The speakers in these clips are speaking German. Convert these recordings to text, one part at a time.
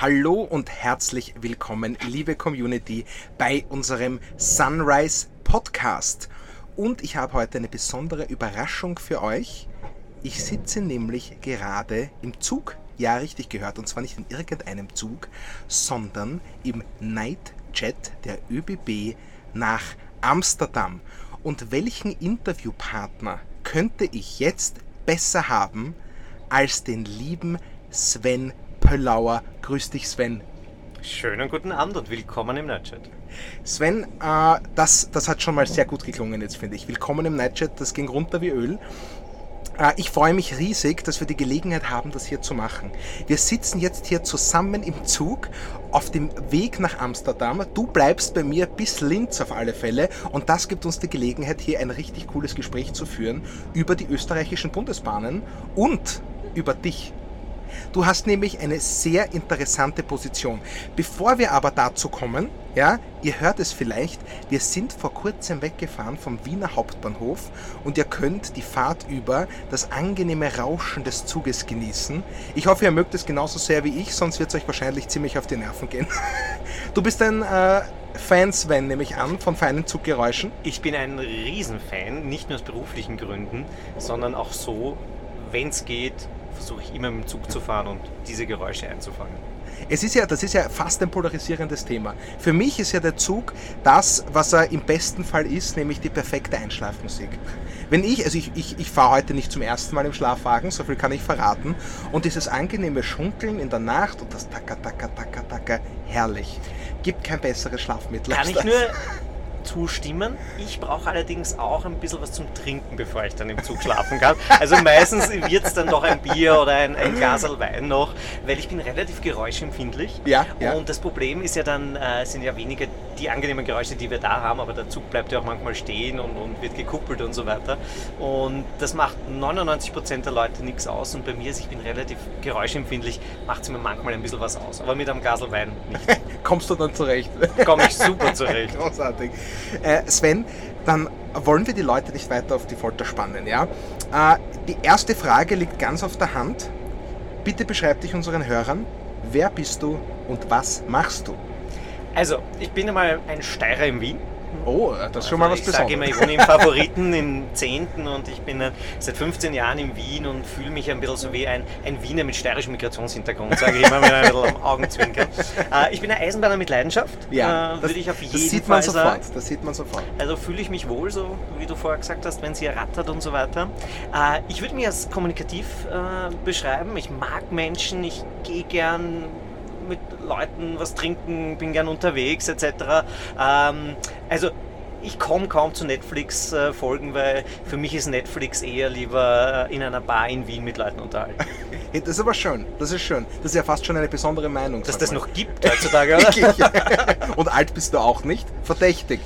Hallo und herzlich willkommen, liebe Community, bei unserem Sunrise Podcast. Und ich habe heute eine besondere Überraschung für euch. Ich sitze nämlich gerade im Zug. Ja, richtig gehört. Und zwar nicht in irgendeinem Zug, sondern im Nightjet der ÖBB nach Amsterdam. Und welchen Interviewpartner könnte ich jetzt besser haben als den lieben Sven Pöllauer. Grüß dich, Sven. Schönen guten Abend und willkommen im Nightchat. Sven, äh, das, das hat schon mal sehr gut geklungen jetzt, finde ich. Willkommen im Nightchat, das ging runter wie Öl. Äh, ich freue mich riesig, dass wir die Gelegenheit haben, das hier zu machen. Wir sitzen jetzt hier zusammen im Zug auf dem Weg nach Amsterdam. Du bleibst bei mir bis Linz auf alle Fälle und das gibt uns die Gelegenheit, hier ein richtig cooles Gespräch zu führen über die österreichischen Bundesbahnen und über dich. Du hast nämlich eine sehr interessante Position. Bevor wir aber dazu kommen, ja, ihr hört es vielleicht, wir sind vor kurzem weggefahren vom Wiener Hauptbahnhof und ihr könnt die Fahrt über das angenehme Rauschen des Zuges genießen. Ich hoffe, ihr mögt es genauso sehr wie ich, sonst wird es euch wahrscheinlich ziemlich auf die Nerven gehen. Du bist ein äh, Fan, Sven, nehme ich an, von feinen Zuggeräuschen. Ich bin ein Riesenfan, nicht nur aus beruflichen Gründen, sondern auch so, wenn es geht, versuche ich immer mit dem Zug zu fahren und diese Geräusche einzufangen. Es ist ja, das ist ja fast ein polarisierendes Thema. Für mich ist ja der Zug das, was er im besten Fall ist, nämlich die perfekte Einschlafmusik. Wenn ich, also ich, ich, ich fahre heute nicht zum ersten Mal im Schlafwagen, so viel kann ich verraten, und dieses angenehme Schunkeln in der Nacht und das Taka, Taka, Taka, Taka, herrlich. Gibt kein besseres Schlafmittel. Kann ich nur zustimmen. Ich brauche allerdings auch ein bisschen was zum Trinken, bevor ich dann im Zug schlafen kann. Also meistens wird es dann doch ein Bier oder ein, ein Glas Wein noch, weil ich bin relativ geräuschempfindlich. Ja, ja. Und das Problem ist ja dann, äh, sind ja weniger die angenehmen Geräusche, die wir da haben, aber der Zug bleibt ja auch manchmal stehen und, und wird gekuppelt und so weiter. Und das macht 99% der Leute nichts aus und bei mir ist, ich bin relativ geräuschempfindlich, macht es mir manchmal ein bisschen was aus, aber mit einem Glas Wein nicht. Kommst du dann zurecht? Komme ich super zurecht. Großartig. Äh, Sven, dann wollen wir die Leute nicht weiter auf die Folter spannen. Ja? Äh, die erste Frage liegt ganz auf der Hand. Bitte beschreib dich unseren Hörern. Wer bist du und was machst du? Also, ich bin einmal ein Steirer in Wien. Oh, das ist schon mal was ich Besonderes. sage immer, ich wohne im Favoriten im 10. und ich bin äh, seit 15 Jahren in Wien und fühle mich ein bisschen so wie ein, ein Wiener mit steirischem Migrationshintergrund, sage ich immer mit einem bisschen am Augenzwinkern. Äh, ich bin ein Eisenbahner mit Leidenschaft, Ja, äh, das, würde ich auf jeden das sieht Fall man sagen. sofort. Das sieht man sofort. Also fühle ich mich wohl, so wie du vorher gesagt hast, wenn sie rattert und so weiter. Äh, ich würde mich als kommunikativ äh, beschreiben. Ich mag Menschen, ich gehe gern mit Leuten was trinken, bin gern unterwegs etc. Ähm, also ich komme kaum zu Netflix-Folgen, weil für mich ist Netflix eher lieber äh, in einer Bar in Wien mit Leuten unterhalten. Hey, Das ist aber schön. Das ist schön. Das ist ja fast schon eine besondere Meinung. Dass das mal. noch gibt heutzutage, oder? Und alt bist du auch nicht? Verdächtig.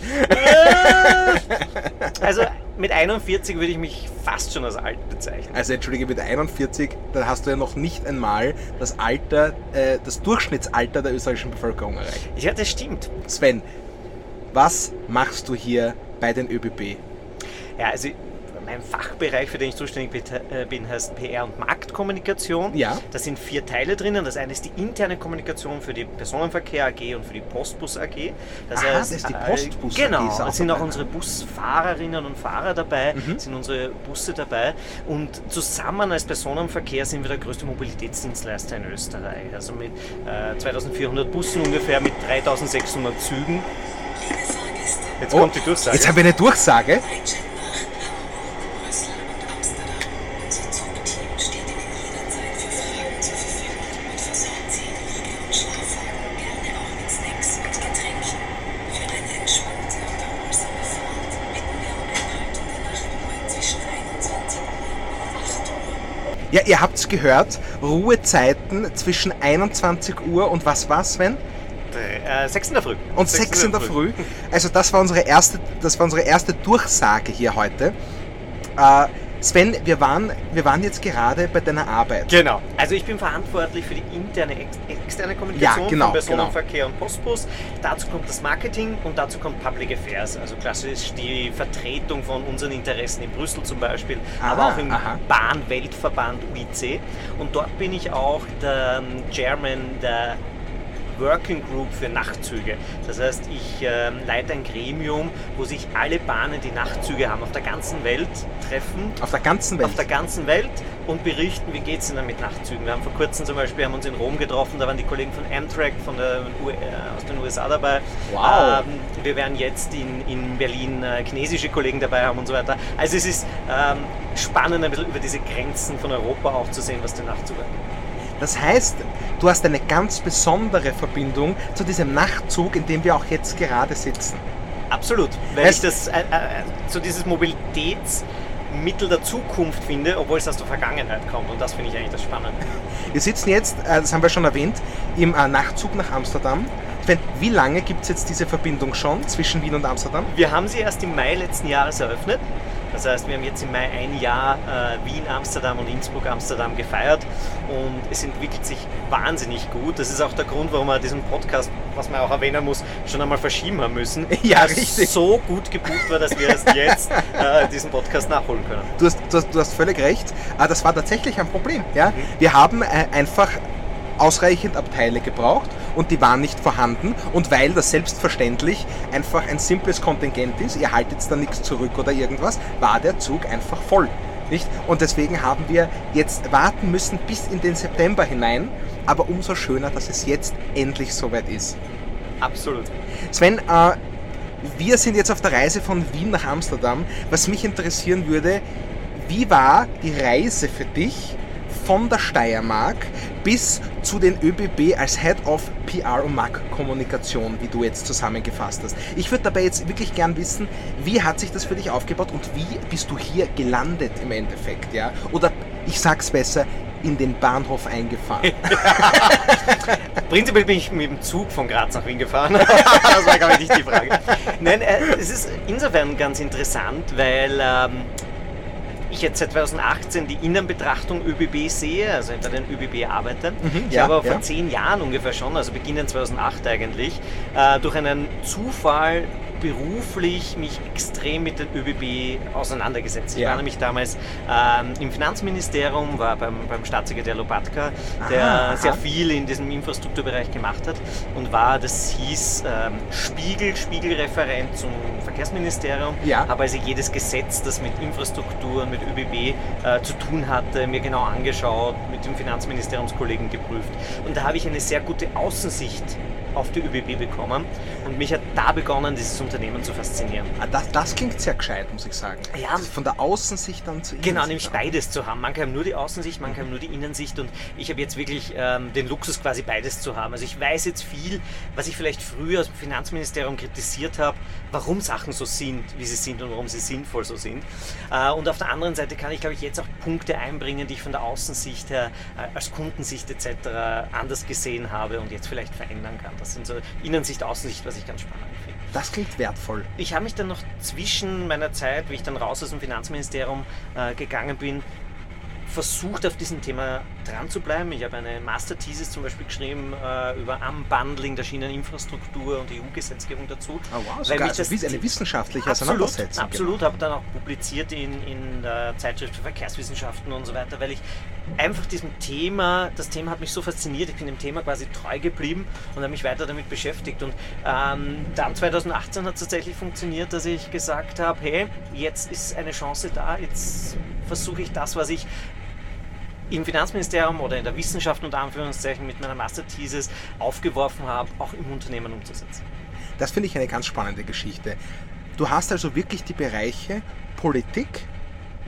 Also mit 41 würde ich mich fast schon als alt bezeichnen. Also entschuldige, mit 41, dann hast du ja noch nicht einmal das Alter, äh, das Durchschnittsalter der österreichischen Bevölkerung erreicht. Ja, das stimmt. Sven, was machst du hier bei den ÖBB? Ja, also mein Fachbereich, für den ich zuständig bin, äh, bin, heißt PR und Marktkommunikation. Ja. Da sind vier Teile drinnen. Das eine ist die interne Kommunikation für die Personenverkehr AG und für die Postbus AG. Das Aha, das ist die äh, Postbus AG, Genau, es sind auch unsere Busfahrerinnen und Fahrer dabei, Mhm. sind unsere Busse dabei. Und zusammen als Personenverkehr sind wir der größte Mobilitätsdienstleister in Österreich. Also mit äh, 2400 Bussen ungefähr, mit 3600 Zügen. Jetzt kommt die Durchsage. Oh, Jetzt habe ich eine Durchsage. Ja, ihr habt's gehört. Ruhezeiten zwischen 21 Uhr und was war's, Sven? Äh, 6 in der Früh. Und 6 in der Früh. Also das war unsere erste, das war unsere erste Durchsage hier heute. Äh, Sven, wir waren, wir waren jetzt gerade bei deiner Arbeit. Genau. Also ich bin verantwortlich für die interne, ex externe Kommunikation Ja, genau, von Personenverkehr und Postbus. Dazu kommt das Marketing und dazu kommt Public Affairs. Also klassisch die Vertretung von unseren Interessen in Brüssel zum Beispiel, Aha, aber auch im. Bahn-Weltverband UIC. Und dort bin ich auch der ähm, Chairman der Working Group für Nachtzüge. Das heißt, ich äh, leite ein Gremium, wo sich alle Bahnen, die Nachtzüge haben, auf der ganzen Welt treffen. Auf der ganzen Welt? Auf der ganzen Welt und berichten, wie geht es ihnen mit Nachtzügen. Wir haben vor kurzem zum Beispiel haben uns in Rom getroffen, da waren die Kollegen von Amtrak von der, äh, aus den USA dabei. Wow. Ähm, wir werden jetzt in, in Berlin äh, chinesische Kollegen dabei haben und so weiter. Also es ist ähm, spannend, ein bisschen über diese Grenzen von Europa auch zu sehen, was den Nachtzug angeht. Das heißt, du hast eine ganz besondere Verbindung zu diesem Nachtzug, in dem wir auch jetzt gerade sitzen. Absolut, weil es ich das äh, äh, so dieses Mobilitätsmittel der Zukunft finde, obwohl es aus der Vergangenheit kommt. Und das finde ich eigentlich das Spannende. Wir sitzen jetzt, äh, das haben wir schon erwähnt, im äh, Nachtzug nach Amsterdam. Sven, wie lange gibt es jetzt diese Verbindung schon zwischen Wien und Amsterdam? Wir haben sie erst im Mai letzten Jahres eröffnet. Das heißt, wir haben jetzt im Mai ein Jahr äh, Wien, Amsterdam und Innsbruck, Amsterdam gefeiert und es entwickelt sich wahnsinnig gut. Das ist auch der Grund, warum wir diesen Podcast, was man auch erwähnen muss, schon einmal verschieben haben müssen. Ja, richtig. so gut gebucht war, dass wir erst jetzt äh, diesen Podcast nachholen können. Du hast, du hast, du hast völlig recht. Ah, das war tatsächlich ein Problem. Ja? Mhm. Wir haben äh, einfach ausreichend Abteile gebraucht und die waren nicht vorhanden. Und weil das selbstverständlich einfach ein simples Kontingent ist, ihr haltet da nichts zurück oder irgendwas, war der Zug einfach voll. Nicht? Und deswegen haben wir jetzt warten müssen bis in den September hinein, aber umso schöner, dass es jetzt endlich soweit ist. Absolut. Sven, äh, wir sind jetzt auf der Reise von Wien nach Amsterdam. Was mich interessieren würde, wie war die Reise für dich von der Steiermark bis zu den ÖBB als Head of PR und Marktkommunikation, wie du jetzt zusammengefasst hast. Ich würde dabei jetzt wirklich gern wissen, wie hat sich das für dich aufgebaut und wie bist du hier gelandet im Endeffekt, ja? Oder ich sag's besser, in den Bahnhof eingefahren? Prinzipiell bin ich mit dem Zug von Graz nach Wien gefahren. das war, ich, nicht die Frage. Nein, äh, es ist insofern ganz interessant, weil ähm, ich jetzt seit 2018 die Innenbetrachtung ÖBB sehe, also bei den ÖBB arbeite. Mhm, ich ja, habe aber ja. vor zehn Jahren ungefähr schon, also beginnend 2008 eigentlich, äh, durch einen Zufall beruflich mich extrem mit den ÖBB auseinandergesetzt. Ich ja. war nämlich damals ähm, im Finanzministerium, war beim, beim Staatssekretär Lopatka, der aha, sehr viel in diesem Infrastrukturbereich gemacht hat und war, das hieß ähm, Spiegel, Spiegelreferent zum Verkehrsministerium. Ja. Habe also jedes Gesetz, das mit Infrastruktur und mit ÖBB äh, zu tun hatte, mir genau angeschaut, mit dem Finanzministeriumskollegen geprüft. Und da habe ich eine sehr gute Außensicht auf die ÖBB bekommen und mich hat da begonnen, dieses Unternehmen zu faszinieren. Ah, das, das klingt sehr gescheit, muss ich sagen. Ja. Also von der Außensicht dann zu Innensicht. Genau, nämlich beides zu haben. Manche haben nur die Außensicht, manche haben nur die Innensicht und ich habe jetzt wirklich ähm, den Luxus quasi beides zu haben. Also ich weiß jetzt viel, was ich vielleicht früher aus dem Finanzministerium kritisiert habe, warum Sachen so sind, wie sie sind und warum sie sinnvoll so sind. Äh, und auf der anderen Seite kann ich, glaube ich, jetzt auch Punkte einbringen, die ich von der Außensicht her äh, als Kundensicht etc. anders gesehen habe und jetzt vielleicht verändern kann. Das sind so Innensicht, Außensicht, was ich ganz spannend finde. Das klingt wertvoll. Ich habe mich dann noch zwischen meiner Zeit, wie ich dann raus aus dem Finanzministerium äh, gegangen bin, versucht, auf diesem Thema dran zu bleiben. Ich habe eine Master-Thesis zum Beispiel geschrieben äh, über Unbundling der Schieneninfrastruktur und EU-Gesetzgebung dazu. Oh wow, sogar also das, eine wissenschaftliche absolut, Auseinandersetzung. Absolut, genau. habe dann auch publiziert in, in der Zeitschrift für Verkehrswissenschaften und so weiter, weil ich einfach diesem Thema, das Thema hat mich so fasziniert, ich bin dem Thema quasi treu geblieben und habe mich weiter damit beschäftigt. Und ähm, dann 2018 hat es tatsächlich funktioniert, dass ich gesagt habe, hey, jetzt ist eine Chance da, jetzt versuche ich das, was ich im Finanzministerium oder in der Wissenschaft unter Anführungszeichen mit meiner Master-Thesis aufgeworfen habe, auch im Unternehmen umzusetzen. Das finde ich eine ganz spannende Geschichte. Du hast also wirklich die Bereiche Politik,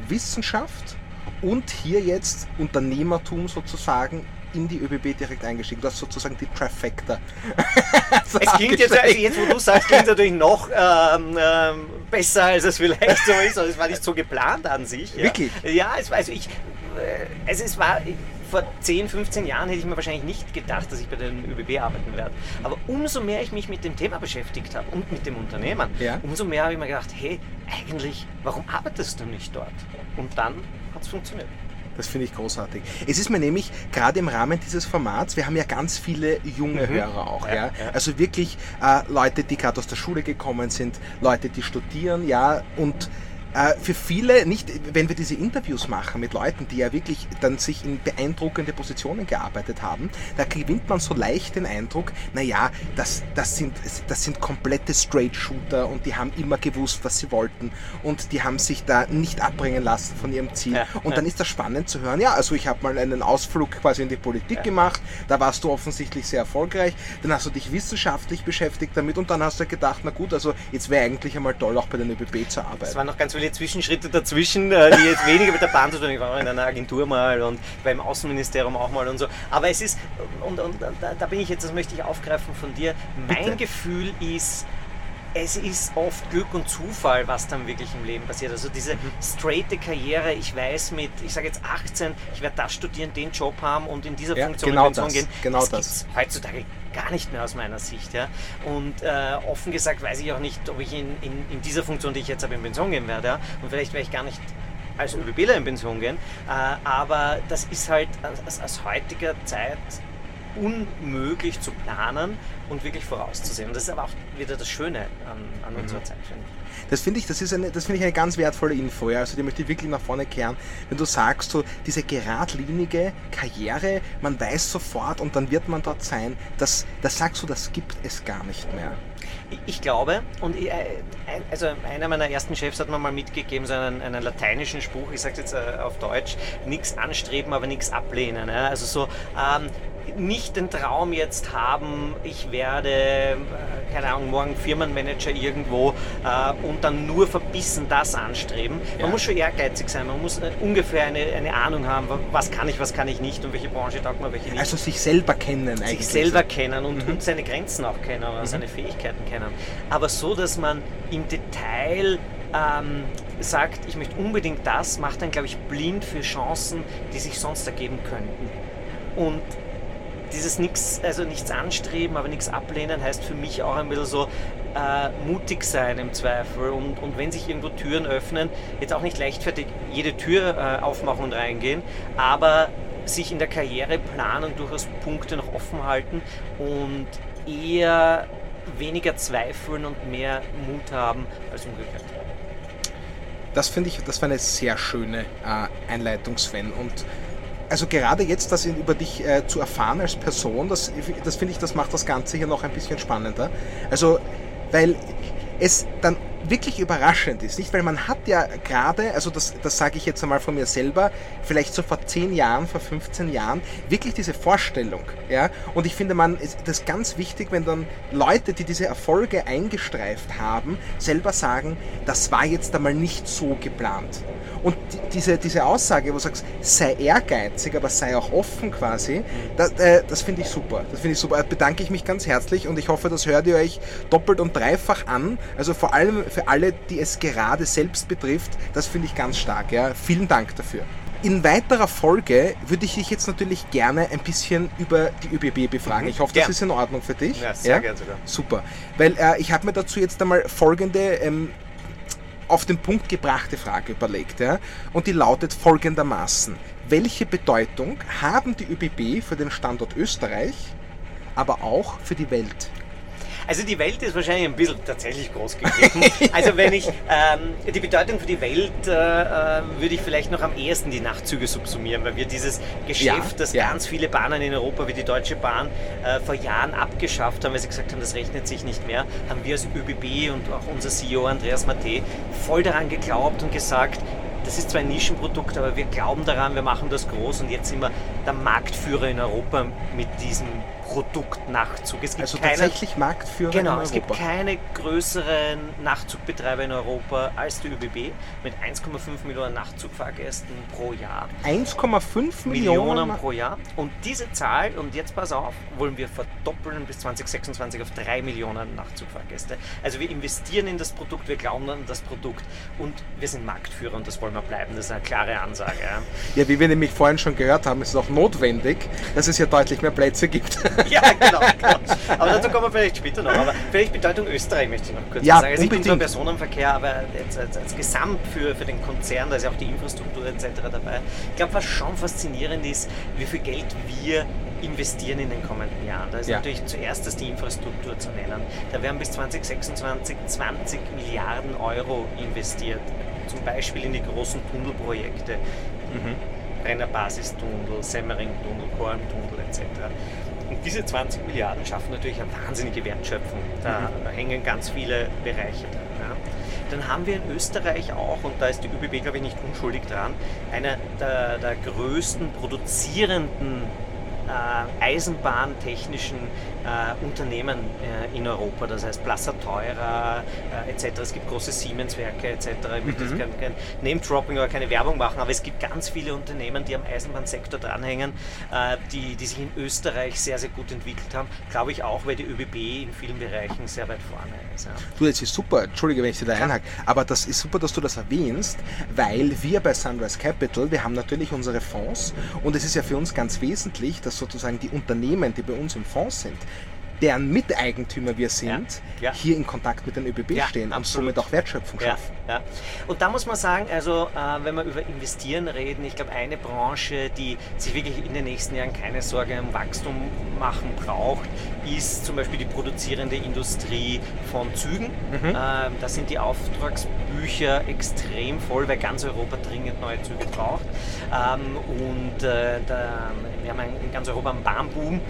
Wissenschaft und hier jetzt Unternehmertum sozusagen in die ÖBB direkt eingestiegen. Du hast sozusagen die Trifecta. es klingt jetzt, also jetzt, wo du sagst, klingt natürlich noch ähm, ähm, besser, als es vielleicht so ist. Also es war nicht so geplant an sich. Ja. Wirklich? Ja, es, also ich, äh, also es war vor 10, 15 Jahren hätte ich mir wahrscheinlich nicht gedacht, dass ich bei den ÖBB arbeiten werde. Aber umso mehr ich mich mit dem Thema beschäftigt habe und mit dem Unternehmen, ja. umso mehr habe ich mir gedacht, hey, eigentlich, warum arbeitest du nicht dort? Und dann hat es funktioniert. Das finde ich großartig. Es ist mir nämlich gerade im Rahmen dieses Formats, wir haben ja ganz viele junge mhm. Hörer auch, ja, ja. Also wirklich äh, Leute, die gerade aus der Schule gekommen sind, Leute, die studieren, ja, und für viele, nicht, wenn wir diese Interviews machen mit Leuten, die ja wirklich dann sich in beeindruckende Positionen gearbeitet haben, da gewinnt man so leicht den Eindruck, naja, das, das, sind, das sind komplette Straight-Shooter und die haben immer gewusst, was sie wollten und die haben sich da nicht abbringen lassen von ihrem Ziel. Ja, und ja. dann ist das spannend zu hören, ja, also ich habe mal einen Ausflug quasi in die Politik ja. gemacht, da warst du offensichtlich sehr erfolgreich, dann hast du dich wissenschaftlich beschäftigt damit und dann hast du gedacht, na gut, also jetzt wäre eigentlich einmal toll, auch bei den ÖBB zu arbeiten. Es waren noch ganz viele Zwischenschritte dazwischen, äh, die jetzt weniger mit der Bahn zu tun. Ich war auch in einer Agentur mal und beim Außenministerium auch mal und so. Aber es ist, und, und, und da bin ich jetzt, das möchte ich aufgreifen von dir. Mein Bitte. Gefühl ist, es ist oft Glück und Zufall, was dann wirklich im Leben passiert. Also diese mhm. straighte Karriere, ich weiß mit, ich sage jetzt 18, ich werde das studieren, den Job haben und in dieser ja, Funktion genau in Pension gehen. Genau das, das. heutzutage gar nicht mehr aus meiner Sicht. Ja. Und äh, offen gesagt weiß ich auch nicht, ob ich in, in, in dieser Funktion, die ich jetzt habe, in Pension gehen werde. Ja. Und vielleicht werde ich gar nicht als ÖBBler in Pension gehen. Äh, aber das ist halt aus, aus heutiger Zeit unmöglich zu planen und wirklich vorauszusehen. Und das ist aber auch wieder das Schöne an, an mhm. unserer Zeit, finde ich. Das finde ich, das eine, ich eine ganz wertvolle Info. Ja. Also die möchte ich wirklich nach vorne kehren. Wenn du sagst, so diese geradlinige Karriere, man weiß sofort und dann wird man dort sein, das, das sagst du, das gibt es gar nicht mehr. Ich glaube, und ich, äh, also einer meiner ersten Chefs hat mir mal mitgegeben, so einen, einen lateinischen Spruch, ich sage jetzt äh, auf Deutsch, nichts anstreben, aber nichts ablehnen. Also so, ähm, nicht den Traum jetzt haben, ich werde, äh, keine Ahnung, morgen Firmenmanager irgendwo äh, und dann nur verbissen das anstreben. Man ja. muss schon ehrgeizig sein, man muss äh, ungefähr eine, eine Ahnung haben, was kann ich, was kann ich nicht und welche Branche taugt man, welche nicht. Also sich selber kennen eigentlich. Sich selber kennen und, mhm. und seine Grenzen auch kennen mhm. seine Fähigkeiten kennen. Aber so, dass man im Detail ähm, sagt, ich möchte unbedingt das, macht dann, glaube ich, blind für Chancen, die sich sonst ergeben könnten. Und dieses nix, also nichts anstreben, aber nichts ablehnen, heißt für mich auch ein bisschen so äh, mutig sein im Zweifel. Und, und wenn sich irgendwo Türen öffnen, jetzt auch nicht leichtfertig jede Tür äh, aufmachen und reingehen, aber sich in der Karriereplanung durchaus Punkte noch offen halten und eher weniger zweifeln und mehr Mut haben als umgekehrt. Das finde ich, das war eine sehr schöne äh, Einleitung, Sven. Und also gerade jetzt das über dich äh, zu erfahren als Person, das, das finde ich, das macht das Ganze hier noch ein bisschen spannender. Also, weil es dann wirklich überraschend ist, nicht? Weil man hat ja gerade, also das, das sage ich jetzt einmal von mir selber, vielleicht so vor 10 Jahren, vor 15 Jahren, wirklich diese Vorstellung, ja? Und ich finde, man ist das ganz wichtig, wenn dann Leute, die diese Erfolge eingestreift haben, selber sagen, das war jetzt einmal nicht so geplant. Und diese, diese Aussage, wo du sagst, sei ehrgeizig, aber sei auch offen quasi, das, äh, das finde ich super. Das finde ich super. Da bedanke ich mich ganz herzlich und ich hoffe, das hört ihr euch doppelt und dreifach an. Also vor allem für alle, die es gerade selbst betrifft, das finde ich ganz stark. Ja. Vielen Dank dafür. In weiterer Folge würde ich dich jetzt natürlich gerne ein bisschen über die ÖBB befragen. Mhm. Ich hoffe, das ja. ist in Ordnung für dich. Ja, sehr ja? gerne sogar. Super. Weil äh, ich habe mir dazu jetzt einmal folgende ähm, auf den Punkt gebrachte Frage überlegt. Ja? Und die lautet folgendermaßen. Welche Bedeutung haben die ÖBB für den Standort Österreich, aber auch für die Welt? Also die Welt ist wahrscheinlich ein bisschen tatsächlich groß gegriffen. Also wenn ich ähm, die Bedeutung für die Welt äh, äh, würde ich vielleicht noch am ehesten die Nachtzüge subsumieren, weil wir dieses Geschäft, ja, das ja. ganz viele Bahnen in Europa wie die Deutsche Bahn äh, vor Jahren abgeschafft haben, weil sie gesagt haben, das rechnet sich nicht mehr, haben wir als ÖBB und auch unser CEO Andreas Matte voll daran geglaubt und gesagt, das ist zwar ein Nischenprodukt, aber wir glauben daran, wir machen das groß und jetzt sind wir der Marktführer in Europa mit diesem Produktnachzug. Es gibt also keine, tatsächlich Marktführer genau, es gibt keine größeren Nachzugbetreiber in Europa als die ÖBB mit 1,5 Millionen Nachtzugfahrgästen pro Jahr. 1,5 Millionen? Millionen pro Jahr. Und diese Zahl, und jetzt pass auf, wollen wir verdoppeln bis 2026 auf 3 Millionen Nachtzugfahrgäste. Also wir investieren in das Produkt, wir glauben an das Produkt und wir sind Marktführer und das wollen wir bleiben. Das ist eine klare Ansage. Ja wie wir nämlich vorhin schon gehört haben, ist es auch notwendig, dass es hier deutlich mehr Plätze gibt. ja, genau, genau. Aber dazu kommen wir vielleicht später noch. Aber vielleicht Bedeutung Österreich möchte ich noch kurz ja, sagen. Also unbedingt. nicht nur Personenverkehr, aber als, als, als Gesamt für, für den Konzern, da ist ja auch die Infrastruktur etc. dabei. Ich glaube, was schon faszinierend ist, wie viel Geld wir investieren in den kommenden Jahren. Da ist ja. natürlich zuerst das die Infrastruktur zu nennen. Da werden bis 2026 20 Milliarden Euro investiert zum Beispiel in die großen Tunnelprojekte. Mhm. Brenner Basistunnel, Semmering-Tunnel, Korn-Tunnel etc. Diese 20 Milliarden schaffen natürlich eine wahnsinnige Wertschöpfung. Da mhm. hängen ganz viele Bereiche dran. Ja. Dann haben wir in Österreich auch, und da ist die ÖBB, glaube ich, nicht unschuldig dran, einer der, der größten produzierenden eisenbahntechnischen äh, Unternehmen äh, in Europa, das heißt Plaza Teurer äh, etc. Es gibt große Siemens-Werke etc. Ich möchte mhm. kein, kein Name-Dropping oder keine Werbung machen, aber es gibt ganz viele Unternehmen, die am Eisenbahnsektor dranhängen, äh, die, die sich in Österreich sehr, sehr gut entwickelt haben. Glaube ich auch, weil die ÖBB in vielen Bereichen sehr weit vorne ist. Ja. Du, das ist super, entschuldige, wenn ich dir da einhake, aber das ist super, dass du das erwähnst, weil wir bei Sunrise Capital, wir haben natürlich unsere Fonds und es ist ja für uns ganz wesentlich, dass sozusagen die Unternehmen, die bei uns im Fonds sind, deren Miteigentümer wir sind, ja, ja. hier in Kontakt mit den ÖBB ja, stehen und somit auch Wertschöpfung schaffen. Und da muss man sagen, also äh, wenn wir über Investieren reden, ich glaube eine Branche, die sich wirklich in den nächsten Jahren keine Sorge um Wachstum machen braucht, ist zum Beispiel die produzierende Industrie von Zügen. Mhm. Äh, da sind die Auftragsbücher extrem voll, weil ganz Europa dringend neue Züge braucht. Ähm, und äh, da, wir haben in ganz Europa einen Bahnboom. Mhm.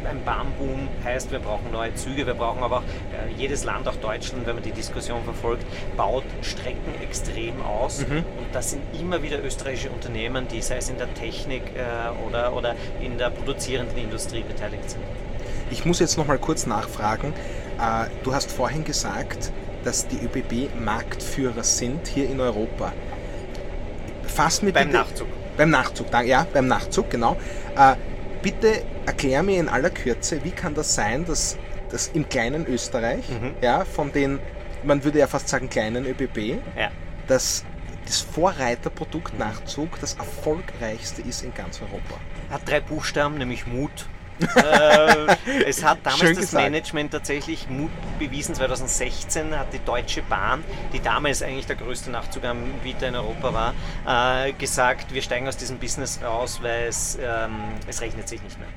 Und ein Bahnboom heißt, wir brauchen neue Züge, wir brauchen aber auch äh, jedes Land, auch Deutschland, wenn man die Diskussion verfolgt, baut Strecken extrem aus. Mhm. Und das sind immer wieder österreichische Unternehmen, die sei es in der Technik äh, oder, oder in der produzierenden Industrie beteiligt sind. Ich muss jetzt noch mal kurz nachfragen. Äh, du hast vorhin gesagt, dass die ÖBB Marktführer sind hier in Europa. Fass mit beim Nachzug. Beim Nachzug, ja, beim Nachzug, genau. Äh, bitte erklär mir in aller Kürze, wie kann das sein, dass, dass im kleinen Österreich, mhm. ja, von den, man würde ja fast sagen kleinen ÖBB, ja. dass das Vorreiterprodukt Nachzug das erfolgreichste ist in ganz Europa. Hat drei Buchstaben, nämlich Mut, äh, es hat damals das Management tatsächlich Mut bewiesen. 2016 hat die Deutsche Bahn, die damals eigentlich der größte Nachzuganbieter in Europa war, äh, gesagt, wir steigen aus diesem Business raus, weil es, ähm, es rechnet sich nicht mehr.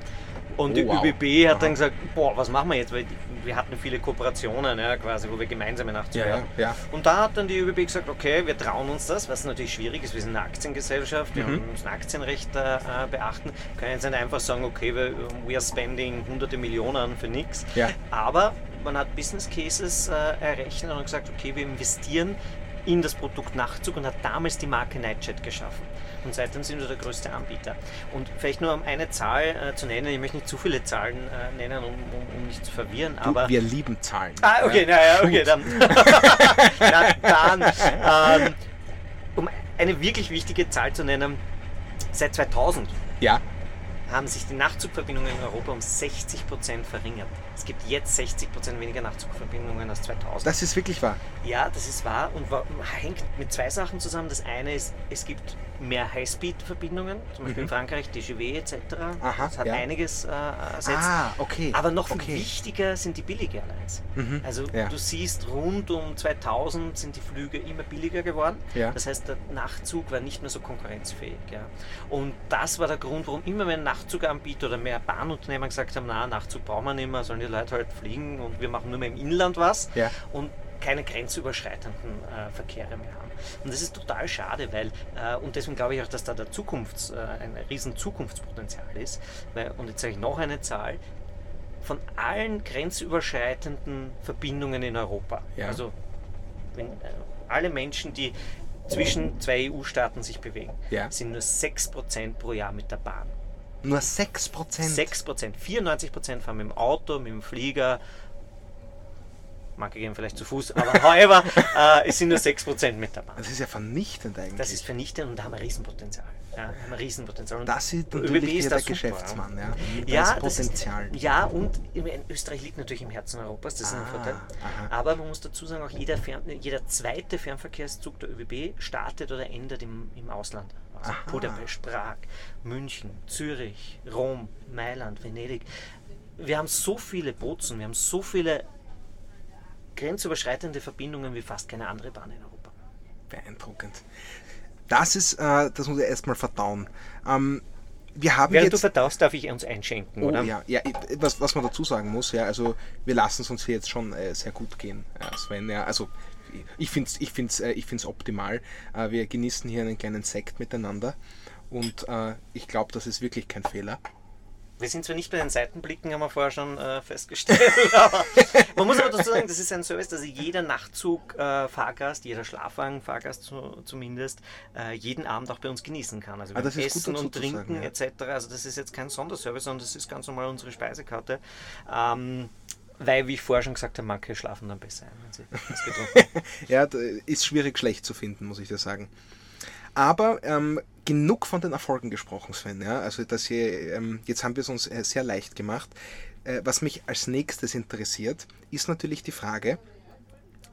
Und oh, die wow. ÖBB hat Aha. dann gesagt, boah, was machen wir jetzt? Weil wir hatten viele Kooperationen, ja, quasi, wo wir gemeinsame Nachtzüge ja, ja. Und da hat dann die ÖBB gesagt, okay, wir trauen uns das, was natürlich schwierig ist, wir sind eine Aktiengesellschaft, wir mhm. müssen Aktienrecht äh, beachten, wir können jetzt nicht einfach sagen, okay, wir we are spending hunderte Millionen für nichts. Aber man hat Business Cases äh, errechnet und gesagt, okay, wir investieren in das Produkt Nachtzug und hat damals die Marke Nightjet geschaffen. Und seitdem sind wir der größte Anbieter. Und vielleicht nur um eine Zahl äh, zu nennen, ich möchte nicht zu viele Zahlen äh, nennen, um, um, um, nicht zu verwirren, du, aber... Wir lieben Zahlen. Ah, okay, ja. naja, okay, dann... dann ähm, um eine wirklich wichtige Zahl zu nennen, seit 2000 ja. haben sich die Nachtzugverbindungen in Europa um 60% verringert. Es gibt jetzt 60% weniger Nachtzugverbindungen als 2000. Das ist wirklich wahr? Ja, das ist wahr und hängt mit zwei Sachen zusammen. Das eine ist, es gibt mehr Highspeed-Verbindungen, zum Beispiel mhm. in Frankreich, DGW etc. Aha, das hat ja. einiges äh, ersetzt. Ah, okay. Aber noch viel okay. wichtiger sind die Billig-Airlines. Mhm. Also ja. du siehst, rund um 2000 sind die Flüge immer billiger geworden. Ja. Das heißt, der Nachtzug war nicht mehr so konkurrenzfähig. Und das war der Grund, warum immer mehr Nachtzuganbieter oder mehr Bahnunternehmen gesagt haben, na, Nachtzug brauchen wir nicht mehr, sollen die Leute halt fliegen und wir machen nur mehr im Inland was. Und keine grenzüberschreitenden äh, Verkehre mehr haben. Und das ist total schade, weil, äh, und deswegen glaube ich auch, dass da der Zukunfts, äh, ein riesen Zukunftspotenzial ist. Weil, und jetzt sage ich noch eine Zahl, von allen grenzüberschreitenden Verbindungen in Europa, ja. also wenn, äh, alle Menschen, die zwischen zwei EU-Staaten sich bewegen, ja. sind nur 6% pro Jahr mit der Bahn. Nur 6%? 6%. 94% fahren mit dem Auto, mit dem Flieger Manche gehen vielleicht zu Fuß, aber however, äh, es sind nur 6% mit dabei. Das ist ja vernichtend eigentlich. Das ist vernichtend und da haben wir Riesenpotenzial. Ja, haben wir Riesenpotenzial. Und das ist natürlich ist der Geschäftsmann. Ja, ja das Potenzial. Ist, ja, und Österreich liegt natürlich im Herzen Europas, das ist ah, ein Vorteil. Aha. Aber man muss dazu sagen, auch jeder, Fern, jeder zweite Fernverkehrszug der ÖBB startet oder endet im, im Ausland. Also Budapest, Prag, München, Zürich, Rom, Mailand, Venedig. Wir haben so viele Bozen, wir haben so viele grenzüberschreitende Verbindungen wie fast keine andere Bahn in Europa. Beeindruckend. Das ist, äh, das muss ich erstmal verdauen. Ähm, wir haben Während jetzt, du verdaust, darf ich uns einschenken, oh, oder? Ja, ja was, was man dazu sagen muss, ja, also wir lassen es uns hier jetzt schon äh, sehr gut gehen, ja, Sven. Ja, also ich finde es ich find's, äh, ich find's optimal. Äh, wir genießen hier einen kleinen Sekt miteinander und äh, ich glaube, das ist wirklich kein Fehler. Wir sind zwar nicht bei den Seitenblicken, haben wir vorher schon äh, festgestellt, man muss aber dazu sagen, das ist ein Service, dass jeder Nachtzug-Fahrgast, jeder Schlafwagen-Fahrgast zu, zumindest, äh, jeden Abend auch bei uns genießen kann. Also Ah, ist Essen und Trinken sagen, ja. etc. Also das ist jetzt kein Sonderservice, sondern das ist ganz normal unsere Speisekarte. Ähm, weil, wie ich vorher schon gesagt habe, manche schlafen dann besser ein, wenn sie was getrunken haben. Ja, ist schwierig schlecht zu finden, muss ich dir sagen. Aber ähm, genug von den Erfolgen gesprochen, Sven. Ja? Also das hier, ähm, jetzt haben wir es uns äh, sehr leicht gemacht. Äh, was mich als nächstes interessiert, ist natürlich die Frage,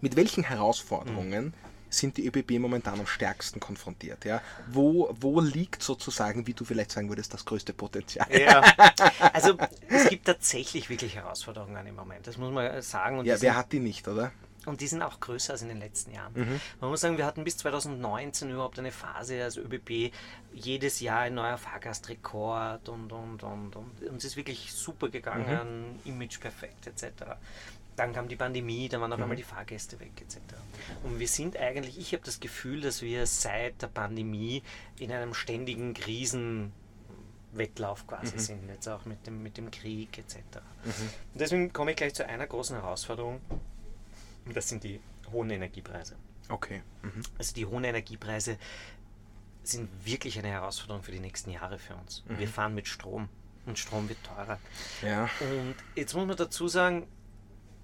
mit welchen Herausforderungen sind die ÖBB momentan am stärksten konfrontiert? Ja? Wo, wo liegt sozusagen, wie du vielleicht sagen würdest, das größte Potenzial? Ja, also es gibt tatsächlich wirklich Herausforderungen im Moment, das muss man sagen. Und Ja, wer hat die nicht, oder? Und die sind auch größer als in den letzten Jahren. Mhm. Man muss sagen, wir hatten bis 2019 überhaupt eine Phase, also ÖBB, jedes Jahr ein neuer Fahrgastrekord und, und, und, und uns ist wirklich super gegangen, Mhm. Image perfekt etc. Dann kam die Pandemie, dann waren auf Mhm. einmal die Fahrgäste weg etc. Und wir sind eigentlich, ich habe das Gefühl, dass wir seit der Pandemie in einem ständigen Krisenwettlauf quasi Mhm. sind, jetzt auch mit dem, mit dem Krieg etc. Und deswegen komme ich gleich zu einer großen Herausforderung. Und Das sind die hohen Energiepreise. Okay. Mhm. Also die hohen Energiepreise sind wirklich eine Herausforderung für die nächsten Jahre für uns. Mhm. Wir fahren mit Strom und Strom wird teurer. Ja. Und jetzt muss man dazu sagen,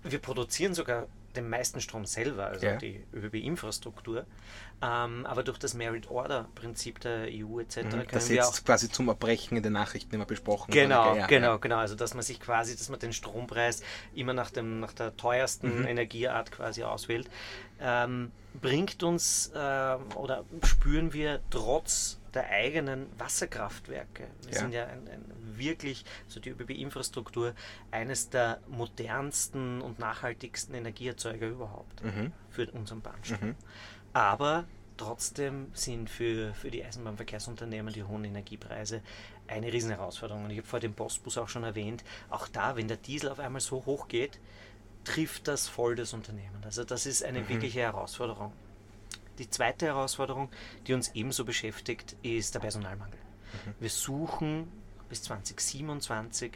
wir produzieren sogar den meisten Strom selber, also Ja. die ÖBB-Infrastruktur. Ähm, aber durch das Merit-Order-Prinzip der EU etc. können Mhm. Das wir auch jetzt quasi zum Erbrechen in den Nachrichten immer besprochen Genau, wurde. Ja, genau, ja. genau. Also dass man sich quasi, dass man den Strompreis immer nach, dem, nach der teuersten Mhm. Energieart quasi auswählt, ähm, bringt uns ähm, oder spüren wir trotz der eigenen Wasserkraftwerke. Wir Ja. sind ja ein, ein wirklich, so die ÖBB-Infrastruktur, eines der modernsten und nachhaltigsten Energieerzeuger überhaupt Mhm. für unseren Bahnstrom. Mhm. Aber trotzdem sind für, für die Eisenbahnverkehrsunternehmen die hohen Energiepreise eine riesen Herausforderung. Und ich habe vor dem Postbus auch schon erwähnt, auch da, wenn der Diesel auf einmal so hoch geht, trifft das voll das Unternehmen. Also das ist eine wirkliche Herausforderung. Die zweite Herausforderung, die uns ebenso beschäftigt, ist der Personalmangel. Wir suchen bis 2027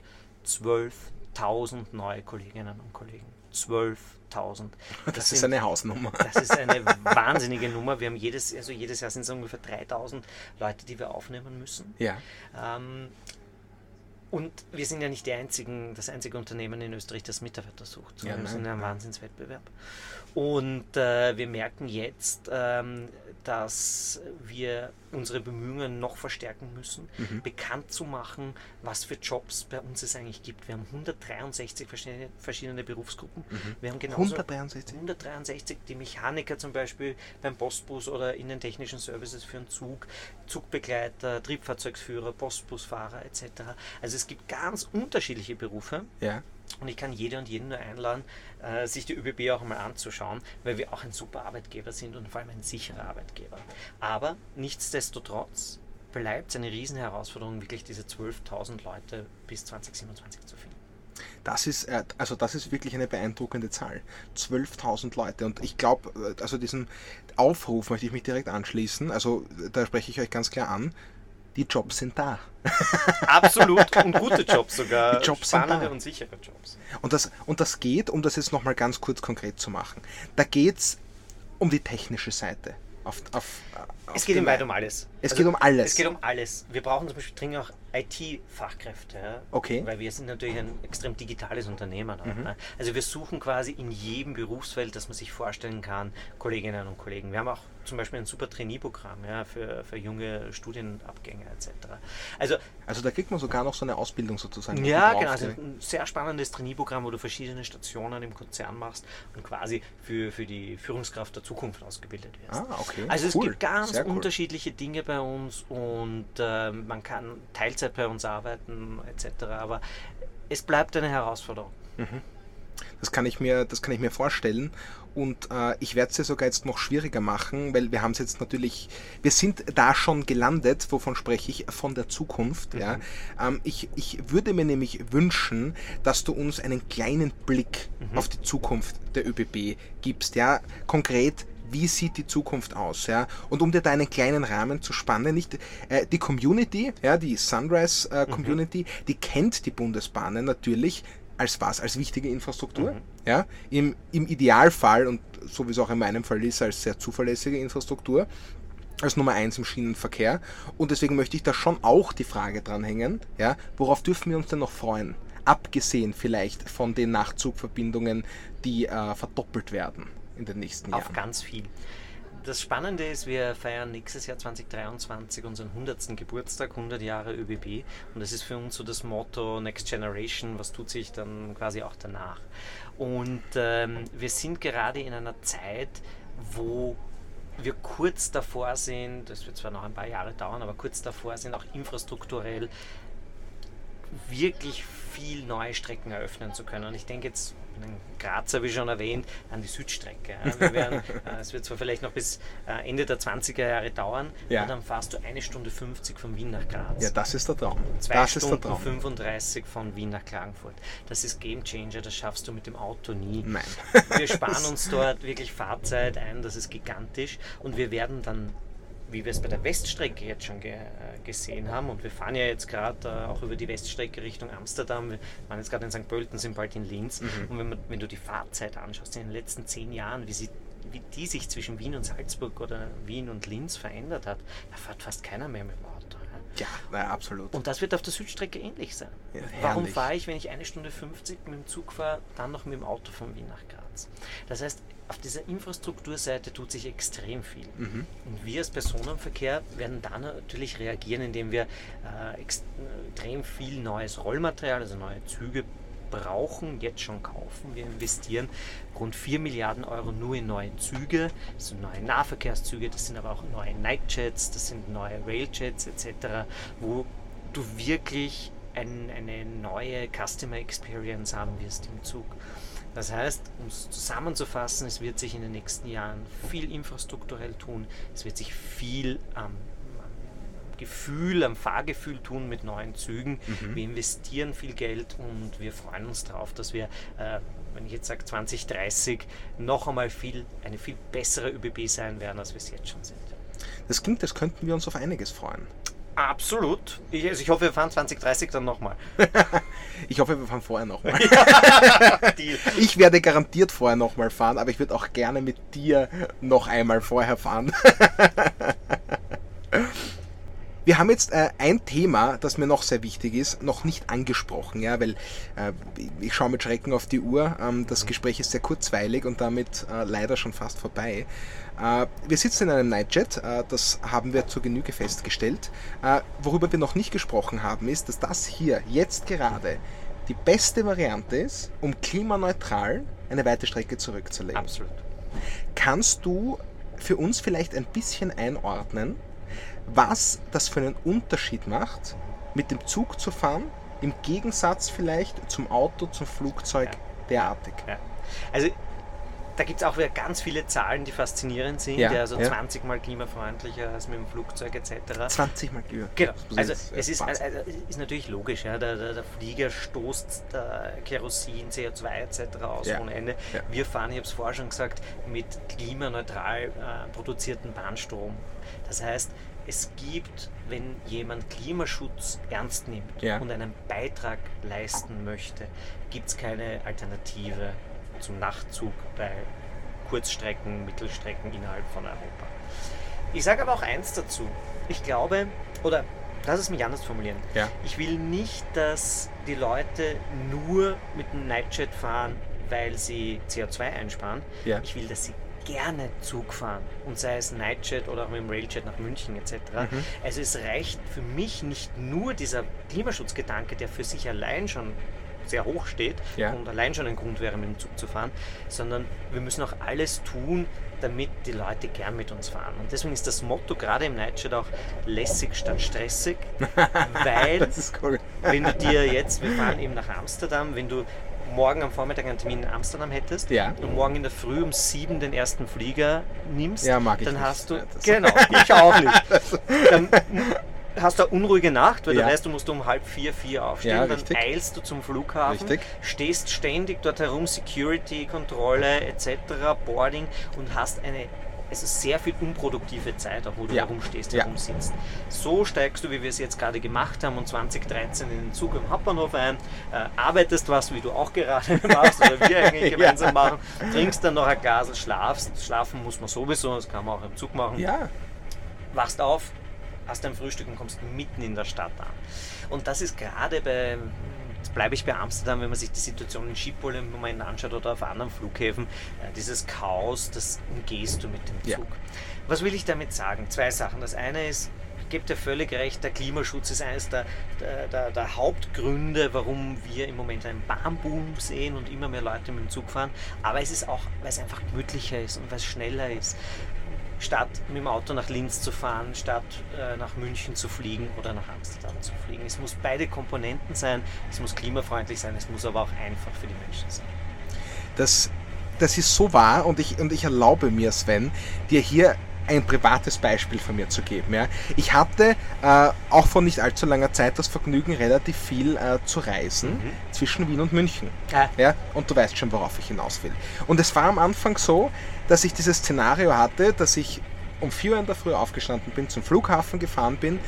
12.000 neue Kolleginnen und Kollegen. 12.000. Das ist sind- eine Hausnummer. das ist eine wahnsinnige Nummer. Wir haben jedes, also jedes Jahr sind es ungefähr 3000 Leute, die wir aufnehmen müssen. Ja. Ähm, und wir sind ja nicht die einzigen, das einzige Unternehmen in Österreich, das Mitarbeiter sucht. Ja, wir sind in einem. Wahnsinnswettbewerb. Und äh, wir merken jetzt, ähm, dass wir unsere Bemühungen noch verstärken müssen, Mhm. bekannt zu machen, was für Jobs bei uns es eigentlich gibt. Wir haben 163 verschiedene, verschiedene Berufsgruppen. Wir haben genauso 163. 163, die Mechaniker zum Beispiel beim Postbus oder in den technischen Services für einen Zug, Zugbegleiter, Triebfahrzeugsführer, Postbusfahrer etc. Also es gibt ganz unterschiedliche Berufe Ja. und ich kann jede und jeden nur einladen, äh, sich die ÖBB auch einmal anzuschauen, weil wir auch ein super Arbeitgeber sind und vor allem ein sicherer Arbeitgeber. Aber nichtsdestotrotz bleibt es eine riesen Herausforderung, wirklich diese 12.000 Leute bis 2027 zu finden. Das ist, äh, also das ist wirklich eine beeindruckende Zahl. 12.000 Leute. Und ich glaube, äh, also diesen Aufruf möchte ich mich direkt anschließen. Also da spreche ich euch ganz klar an. Die Jobs sind da. Absolut und gute Jobs sogar. Die Jobs sind spannende da. und sichere Jobs. Und das, und das geht, um das jetzt nochmal ganz kurz konkret zu machen. Da geht es um die technische Seite. Auf, auf, auf Es geht im Weit um alles. Es geht um alles. Es geht um alles. Wir brauchen zum Beispiel dringend auch IT-Fachkräfte. Ja? Okay. Weil wir sind natürlich ein extrem digitales Unternehmen. Mhm. ne? Also wir suchen quasi in jedem Berufsfeld, das man sich vorstellen kann, Kolleginnen und Kollegen. Wir haben auch zum Beispiel ein super Trainee-Programm ja, für, für junge Studienabgänger etc. Also Also da kriegt man sogar noch so eine Ausbildung sozusagen. ja, genau. Also ein sehr spannendes Trainee-Programm, wo du verschiedene Stationen im Konzern machst und quasi für, für die Führungskraft der Zukunft ausgebildet wirst. Ah, okay. Also es Cool. gibt ganz Sehr cool. unterschiedliche Dinge bei uns und ähm, man kann Teilzeit bei uns arbeiten etc. Aber es bleibt eine Herausforderung. Das kann ich mir, das kann ich mir vorstellen. Und äh, ich werde es ja sogar jetzt noch schwieriger machen, weil wir haben es jetzt natürlich, wir sind da schon gelandet, wovon spreche ich, von der Zukunft. Mhm. Ja. Ähm, ich, ich würde mir nämlich wünschen, dass du uns einen kleinen Blick mhm. auf die Zukunft der ÖBB gibst. Ja. Konkret, wie sieht die Zukunft aus, ja? Und um dir da einen kleinen Rahmen zu spannen, nicht äh, die Community, ja, die Sunrise äh, mhm. Community, mhm. die kennt die Bundesbahnen natürlich als was? Als wichtige Infrastruktur, mhm. ja? Im, Im Idealfall und so wie es auch in meinem Fall ist, als sehr zuverlässige Infrastruktur als Nummer eins im Schienenverkehr. Und deswegen möchte ich da schon auch die Frage dranhängen, ja, worauf dürfen wir uns denn noch freuen? Abgesehen vielleicht von den Nachtzugverbindungen, die äh, verdoppelt werden in den nächsten Jahren. Auf ganz viel. Das Spannende ist, wir feiern nächstes Jahr 2023 unseren 100. Geburtstag, 100 Jahre ÖBB. Und das ist für uns so das Motto Next Generation, was tut sich dann quasi auch danach. Und ähm, wir sind gerade in einer Zeit, wo wir kurz davor sind, das wird zwar noch ein paar Jahre dauern, aber kurz davor sind auch infrastrukturell wirklich viel neue Strecken eröffnen zu können. Und ich denke jetzt, Graz habe ich schon erwähnt, an die Südstrecke. Wir werden, äh, es wird zwar vielleicht noch bis äh, Ende der 20er Jahre dauern, ja. aber dann fahrst du eine Stunde 50 von Wien nach Graz. Ja, das ist der Traum. Zwei das Stunden 35 von Wien nach Klagenfurt. Das ist Game Changer, das schaffst du mit dem Auto nie. Nein. Wir sparen uns dort wirklich Fahrzeit ein, das ist gigantisch und wir werden dann wie wir es bei der Weststrecke jetzt schon ge äh, gesehen haben, und wir fahren ja jetzt gerade äh, auch über die Weststrecke Richtung Amsterdam, wir waren jetzt gerade in St. Pölten, sind bald in Linz, mhm. und wenn, man, wenn, du die Fahrzeit anschaust in den letzten zehn Jahren, wie, sie, wie die sich zwischen Wien und Salzburg oder Wien und Linz verändert hat, da fährt fast keiner mehr mit dem Auto. Ja, na, absolut. Und das wird auf der Südstrecke ähnlich sein. Ja, Warum fahre ich, wenn ich eine Stunde 50 mit dem Zug fahre, dann noch mit dem Auto von Wien nach Graz? Das heißt, auf dieser Infrastrukturseite tut sich extrem viel. Mhm. Und wir als Personenverkehr werden da natürlich reagieren, indem wir äh, extrem viel neues Rollmaterial, also neue Züge brauchen, jetzt schon kaufen. Wir investieren rund 4 Milliarden Euro nur in neue Züge, das neue Nahverkehrszüge, das sind aber auch neue Nightjets, das sind neue Railjets etc., wo du wirklich ein, eine neue Customer Experience haben wirst im Zug. Das heißt, um es zusammenzufassen, es wird sich in den nächsten Jahren viel infrastrukturell tun, es wird sich viel am Gefühl, am Fahrgefühl tun mit neuen Zügen. Mhm. Wir investieren viel Geld und wir freuen uns darauf, dass wir, äh, wenn ich jetzt sage 2030, noch einmal viel, eine viel bessere ÖBB sein werden, als wir es jetzt schon sind. Das klingt, als könnten wir uns auf einiges freuen. Absolut. Ich, also ich hoffe, wir fahren 2030 dann nochmal. ich hoffe, wir fahren vorher nochmal. ich werde garantiert vorher nochmal fahren, aber ich würde auch gerne mit dir noch einmal vorher fahren. Wir haben jetzt äh, ein Thema, das mir noch sehr wichtig ist, noch nicht angesprochen, ja, weil äh, ich schaue mit Schrecken auf die Uhr. Ähm, das Gespräch ist sehr kurzweilig und damit äh, leider schon fast vorbei. Äh, wir sitzen in einem Nightjet, äh, das haben wir zur Genüge festgestellt. Äh, worüber wir noch nicht gesprochen haben, ist, dass das hier jetzt gerade die beste Variante ist, um klimaneutral eine weite Strecke zurückzulegen. Absolut. Kannst du für uns vielleicht ein bisschen einordnen, was das für einen Unterschied macht, mit dem Zug zu fahren, im Gegensatz vielleicht zum Auto, zum Flugzeug ja. derartig. Ja. Also da gibt es auch wieder ganz viele Zahlen, die faszinierend sind. Ja, also ja. 20 mal klimafreundlicher als mit dem Flugzeug etc. 20 mal klima. Genau. Also es ist, also, ist natürlich logisch. Ja. Der, der, der Flieger stoßt Kerosin, CO2 etc. aus ja. ohne Ende. Wir fahren, ich habe es vorher schon gesagt, mit klimaneutral äh, produzierten Bahnstrom. Das heißt, es gibt, wenn jemand Klimaschutz ernst nimmt ja. und einen Beitrag leisten möchte, gibt es keine Alternative zum Nachtzug bei Kurzstrecken, Mittelstrecken innerhalb von Europa. Ich sage aber auch eins dazu. Ich glaube, oder lass es mich anders formulieren. Ja. Ich will nicht, dass die Leute nur mit dem Nightjet fahren, weil sie CO2 einsparen. Ja. Ich will, dass sie gerne Zug fahren und sei es Nightjet oder auch mit dem Railjet nach München etc. Mhm. Also es reicht für mich nicht nur dieser Klimaschutzgedanke, der für sich allein schon sehr hoch steht ja. und allein schon ein Grund wäre, mit dem Zug zu fahren, sondern wir müssen auch alles tun, damit die Leute gern mit uns fahren. Und deswegen ist das Motto gerade im Nightjet auch lässig statt stressig, weil cool. wenn du dir jetzt, wir fahren eben nach Amsterdam, wenn du morgen am Vormittag einen Termin in Amsterdam hättest Ja. und morgen in der Früh um sieben den ersten Flieger nimmst, Ja, dann nicht. hast du. Das- Genau, ich auch nicht. Dann hast du eine unruhige Nacht, weil Ja. du weißt, du musst um halb vier, vier aufstehen, Ja, dann richtig. eilst du zum Flughafen, Richtig. stehst ständig dort herum, Security, Kontrolle etc., Boarding und hast eine es ist sehr viel unproduktive Zeit, auch wo du Ja. herumstehst, Ja. herumsitzt. So steigst du, wie wir es jetzt gerade gemacht haben, und 2013 in den Zug am Hauptbahnhof ein, äh, arbeitest was, wie du auch gerade machst, oder wir eigentlich Ja. gemeinsam machen, trinkst dann noch ein Glas, schlafst. Schlafen muss man sowieso, das kann man auch im Zug machen Ja, wachst auf, hast dein Frühstück und kommst mitten in der Stadt an. Und das ist gerade bei, jetzt bleibe ich bei Amsterdam, wenn man sich die Situation in Schiphol im Moment anschaut oder auf anderen Flughäfen, äh, dieses Chaos, das umgehst du mit dem Ja. Zug. Was will ich damit sagen? Zwei Sachen. Das eine ist, ich gebe dir völlig recht, der Klimaschutz ist eines der, der, der, der Hauptgründe, warum wir im Moment einen Bahnboom sehen und immer mehr Leute mit dem Zug fahren. Aber es ist auch, weil es einfach gemütlicher ist und weil es schneller ist statt mit dem Auto nach Linz zu fahren, statt äh, nach München zu fliegen oder nach Amsterdam zu fliegen. Es muss beide Komponenten sein, es muss klimafreundlich sein, es muss aber auch einfach für die Menschen sein. das, das ist so wahr und ich, und ich erlaube mir, Sven, dir hier ein privates Beispiel von mir zu geben. Ja. Ich hatte äh, auch vor nicht allzu langer Zeit das Vergnügen, relativ viel äh, zu reisen zwischen Wien und München. Ah. Ja, und du weißt schon, worauf ich hinaus will. Und es war am Anfang so, dass ich dieses Szenario hatte, dass ich um 4 Uhr in der Früh aufgestanden bin, zum Flughafen gefahren bin,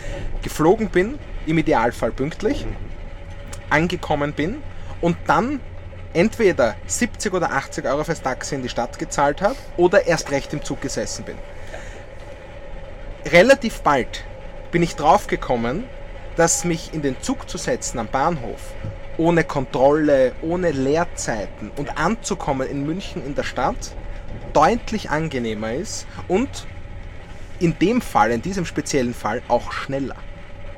geflogen bin, im Idealfall pünktlich, angekommen bin und dann entweder 70 oder 80 Euro fürs Taxi in die Stadt gezahlt habe oder erst recht im Zug gesessen bin. Relativ bald bin ich draufgekommen, dass mich in den Zug zu setzen am Bahnhof ohne Kontrolle, ohne Leerzeiten und anzukommen in München in der Stadt deutlich angenehmer ist und in dem Fall, in diesem speziellen Fall auch schneller.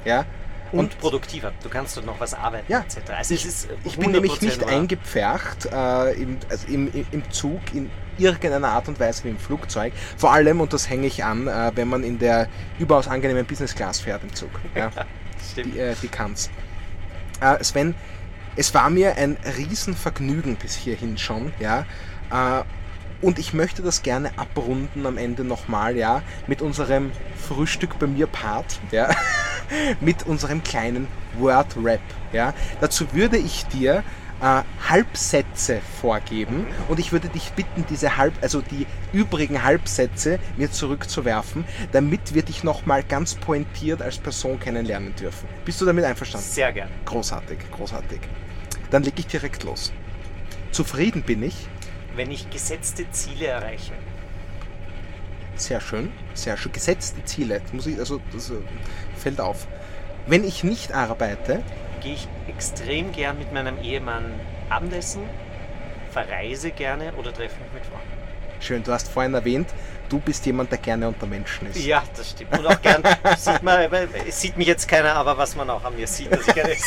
Ja? Und, produktiver. Du kannst dort noch was arbeiten Ja. etc. Also es ist Ich bin nämlich 100% nicht wahr. eingepfercht äh, im, also im, im- im Zug in irgendeiner Art und Weise wie im Flugzeug. Vor allem, und das hänge ich an, äh, wenn man in der überaus angenehmen Business Class fährt im Zug. Ja, Stimmt. die äh, die kann's. Äh, Sven, es war mir ein Riesenvergnügen bis hierhin schon, ja. Äh, und ich möchte das gerne abrunden am Ende nochmal, ja, mit unserem Frühstück bei mir Part, ja, mit unserem kleinen Word-Rap, ja. Dazu würde ich dir äh, Halbsätze vorgeben und ich würde dich bitten, diese halb, also die übrigen Halbsätze mir zurückzuwerfen, damit wir dich nochmal ganz pointiert als Person kennenlernen dürfen. Bist du damit einverstanden? Sehr gern. Großartig, großartig. Dann leg ich direkt los. Zufrieden bin ich. Wenn ich gesetzte Ziele erreiche, Sehr schön, sehr schön. Gesetzte Ziele. Das muss ich, also das äh, fällt auf. Wenn ich nicht arbeite, gehe ich extrem gern mit meinem Ehemann Abendessen, verreise gerne oder treffe mich mit Freunden. schön, du hast vorhin erwähnt, du bist jemand, der gerne unter Menschen ist. Ja, das stimmt. Und auch gern, sieht man, es sieht mich jetzt keiner, aber was man auch an mir sieht, dass ich gerne esse.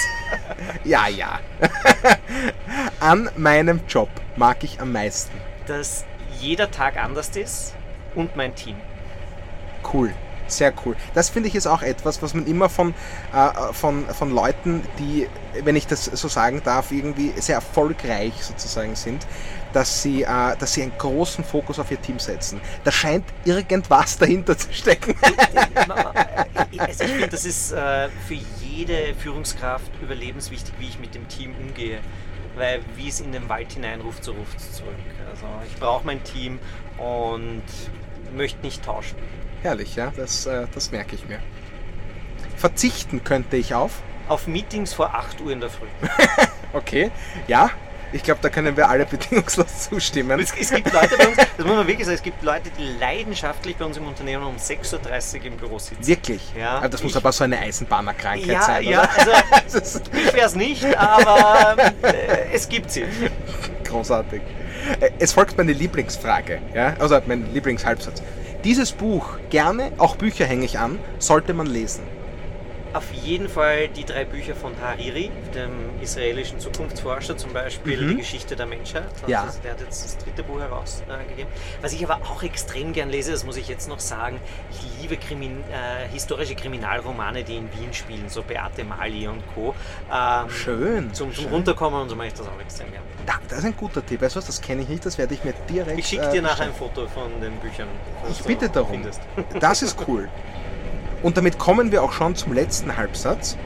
Ja, ja. An meinem Job mag ich am meisten. dass jeder Tag anders ist und mein Team. Cool. Sehr cool. Das finde ich ist auch etwas, was man immer von, äh, von, von Leuten, die, wenn ich das so sagen darf, irgendwie sehr erfolgreich sozusagen sind, dass sie, äh, dass sie einen großen Fokus auf ihr Team setzen. Da scheint irgendwas dahinter zu stecken. Also ich finde, das ist äh, für jede Führungskraft überlebenswichtig, wie ich mit dem Team umgehe. Weil wie es in den Wald hineinruft, so ruft es zurück. Also ich brauche mein Team und möchte nicht tauschen. Herrlich, ja, das, äh, das merke ich mir. Verzichten könnte ich auf. Auf Meetings vor 8 Uhr in der Früh. Okay, ja, ich glaube, da können wir alle bedingungslos zustimmen. Es, es gibt Leute bei uns, das muss man wirklich sagen, es gibt Leute, die leidenschaftlich bei uns im Unternehmen um 6.30 Uhr im Büro sitzen. Wirklich? Ja, Aber das muss ich- aber so eine Eisenbahnerkrankheit Ja, sein, ja, oder? also Das ist ich wäre es nicht, aber äh, es gibt sie. großartig. Äh, Es folgt meine Lieblingsfrage, ja? also mein Lieblingshalbsatz. Dieses Buch, gerne, auch Bücher hänge ich an, sollte man lesen. Auf jeden Fall die drei Bücher von Hariri, dem israelischen Zukunftsforscher, zum Beispiel Mhm. Die Geschichte der Menschheit. Das Ja. der hat jetzt das dritte Buch herausgegeben. Was ich aber auch extrem gern lese, das muss ich jetzt noch sagen, ich liebe Krimin äh, historische Kriminalromane, die in Wien spielen, so Beate Mali und Co. Ähm, Schön. Zum, zum schön. Runterkommen und so mache ich das auch extrem gern. Da, das ist ein guter Tipp. Weißt du was, das kenne ich nicht, das werde ich mir direkt. Ich schicke äh, dir nachher ein. Foto von den Büchern. Ich bitte darum. Findest. Das ist cool. Und damit kommen wir auch schon zum letzten Halbsatz.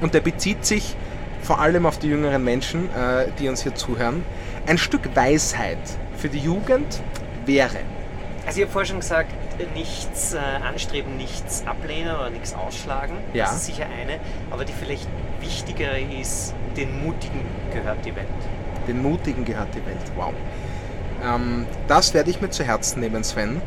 Und der bezieht sich vor allem auf die jüngeren Menschen, äh, die uns hier zuhören. Ein Stück Weisheit für die Jugend wäre. Also ich habe vorher schon gesagt, nichts äh, anstreben, nichts ablehnen oder nichts ausschlagen. Ja. Das ist sicher eine. Aber die vielleicht wichtigere ist, den Mutigen gehört die Welt. Den Mutigen gehört die Welt. Wow. Ähm, das werde ich mir zu Herzen nehmen, Sven.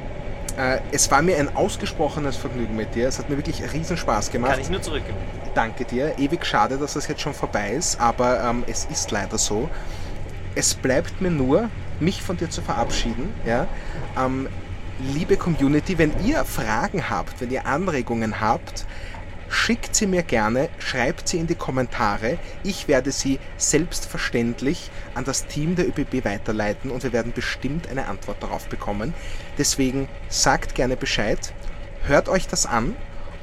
Äh, es war mir ein ausgesprochenes Vergnügen mit dir. Es hat mir wirklich riesen Spaß gemacht. Kann ich nur zurückgeben. Danke dir. Ewig schade, dass das jetzt schon vorbei ist, aber ähm, es ist leider so. Es bleibt mir nur, mich von dir zu verabschieden. Ja? Ähm, liebe Community, wenn ihr Fragen habt, wenn ihr Anregungen habt, schickt sie mir gerne, schreibt sie in die Kommentare. Ich werde sie selbstverständlich an das Team der ÖBB weiterleiten und wir werden bestimmt eine Antwort darauf bekommen. Deswegen sagt gerne Bescheid, hört euch das an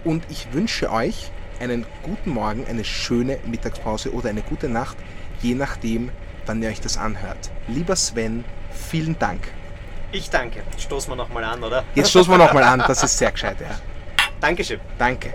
und ich wünsche euch einen guten Morgen, eine schöne Mittagspause oder eine gute Nacht, je nachdem, wann ihr euch das anhört. Lieber Sven, vielen Dank. Ich danke. Stoßen wir nochmal an, oder? Jetzt stoßen wir nochmal an, das ist sehr gescheit, ja. Dankeschön. Danke.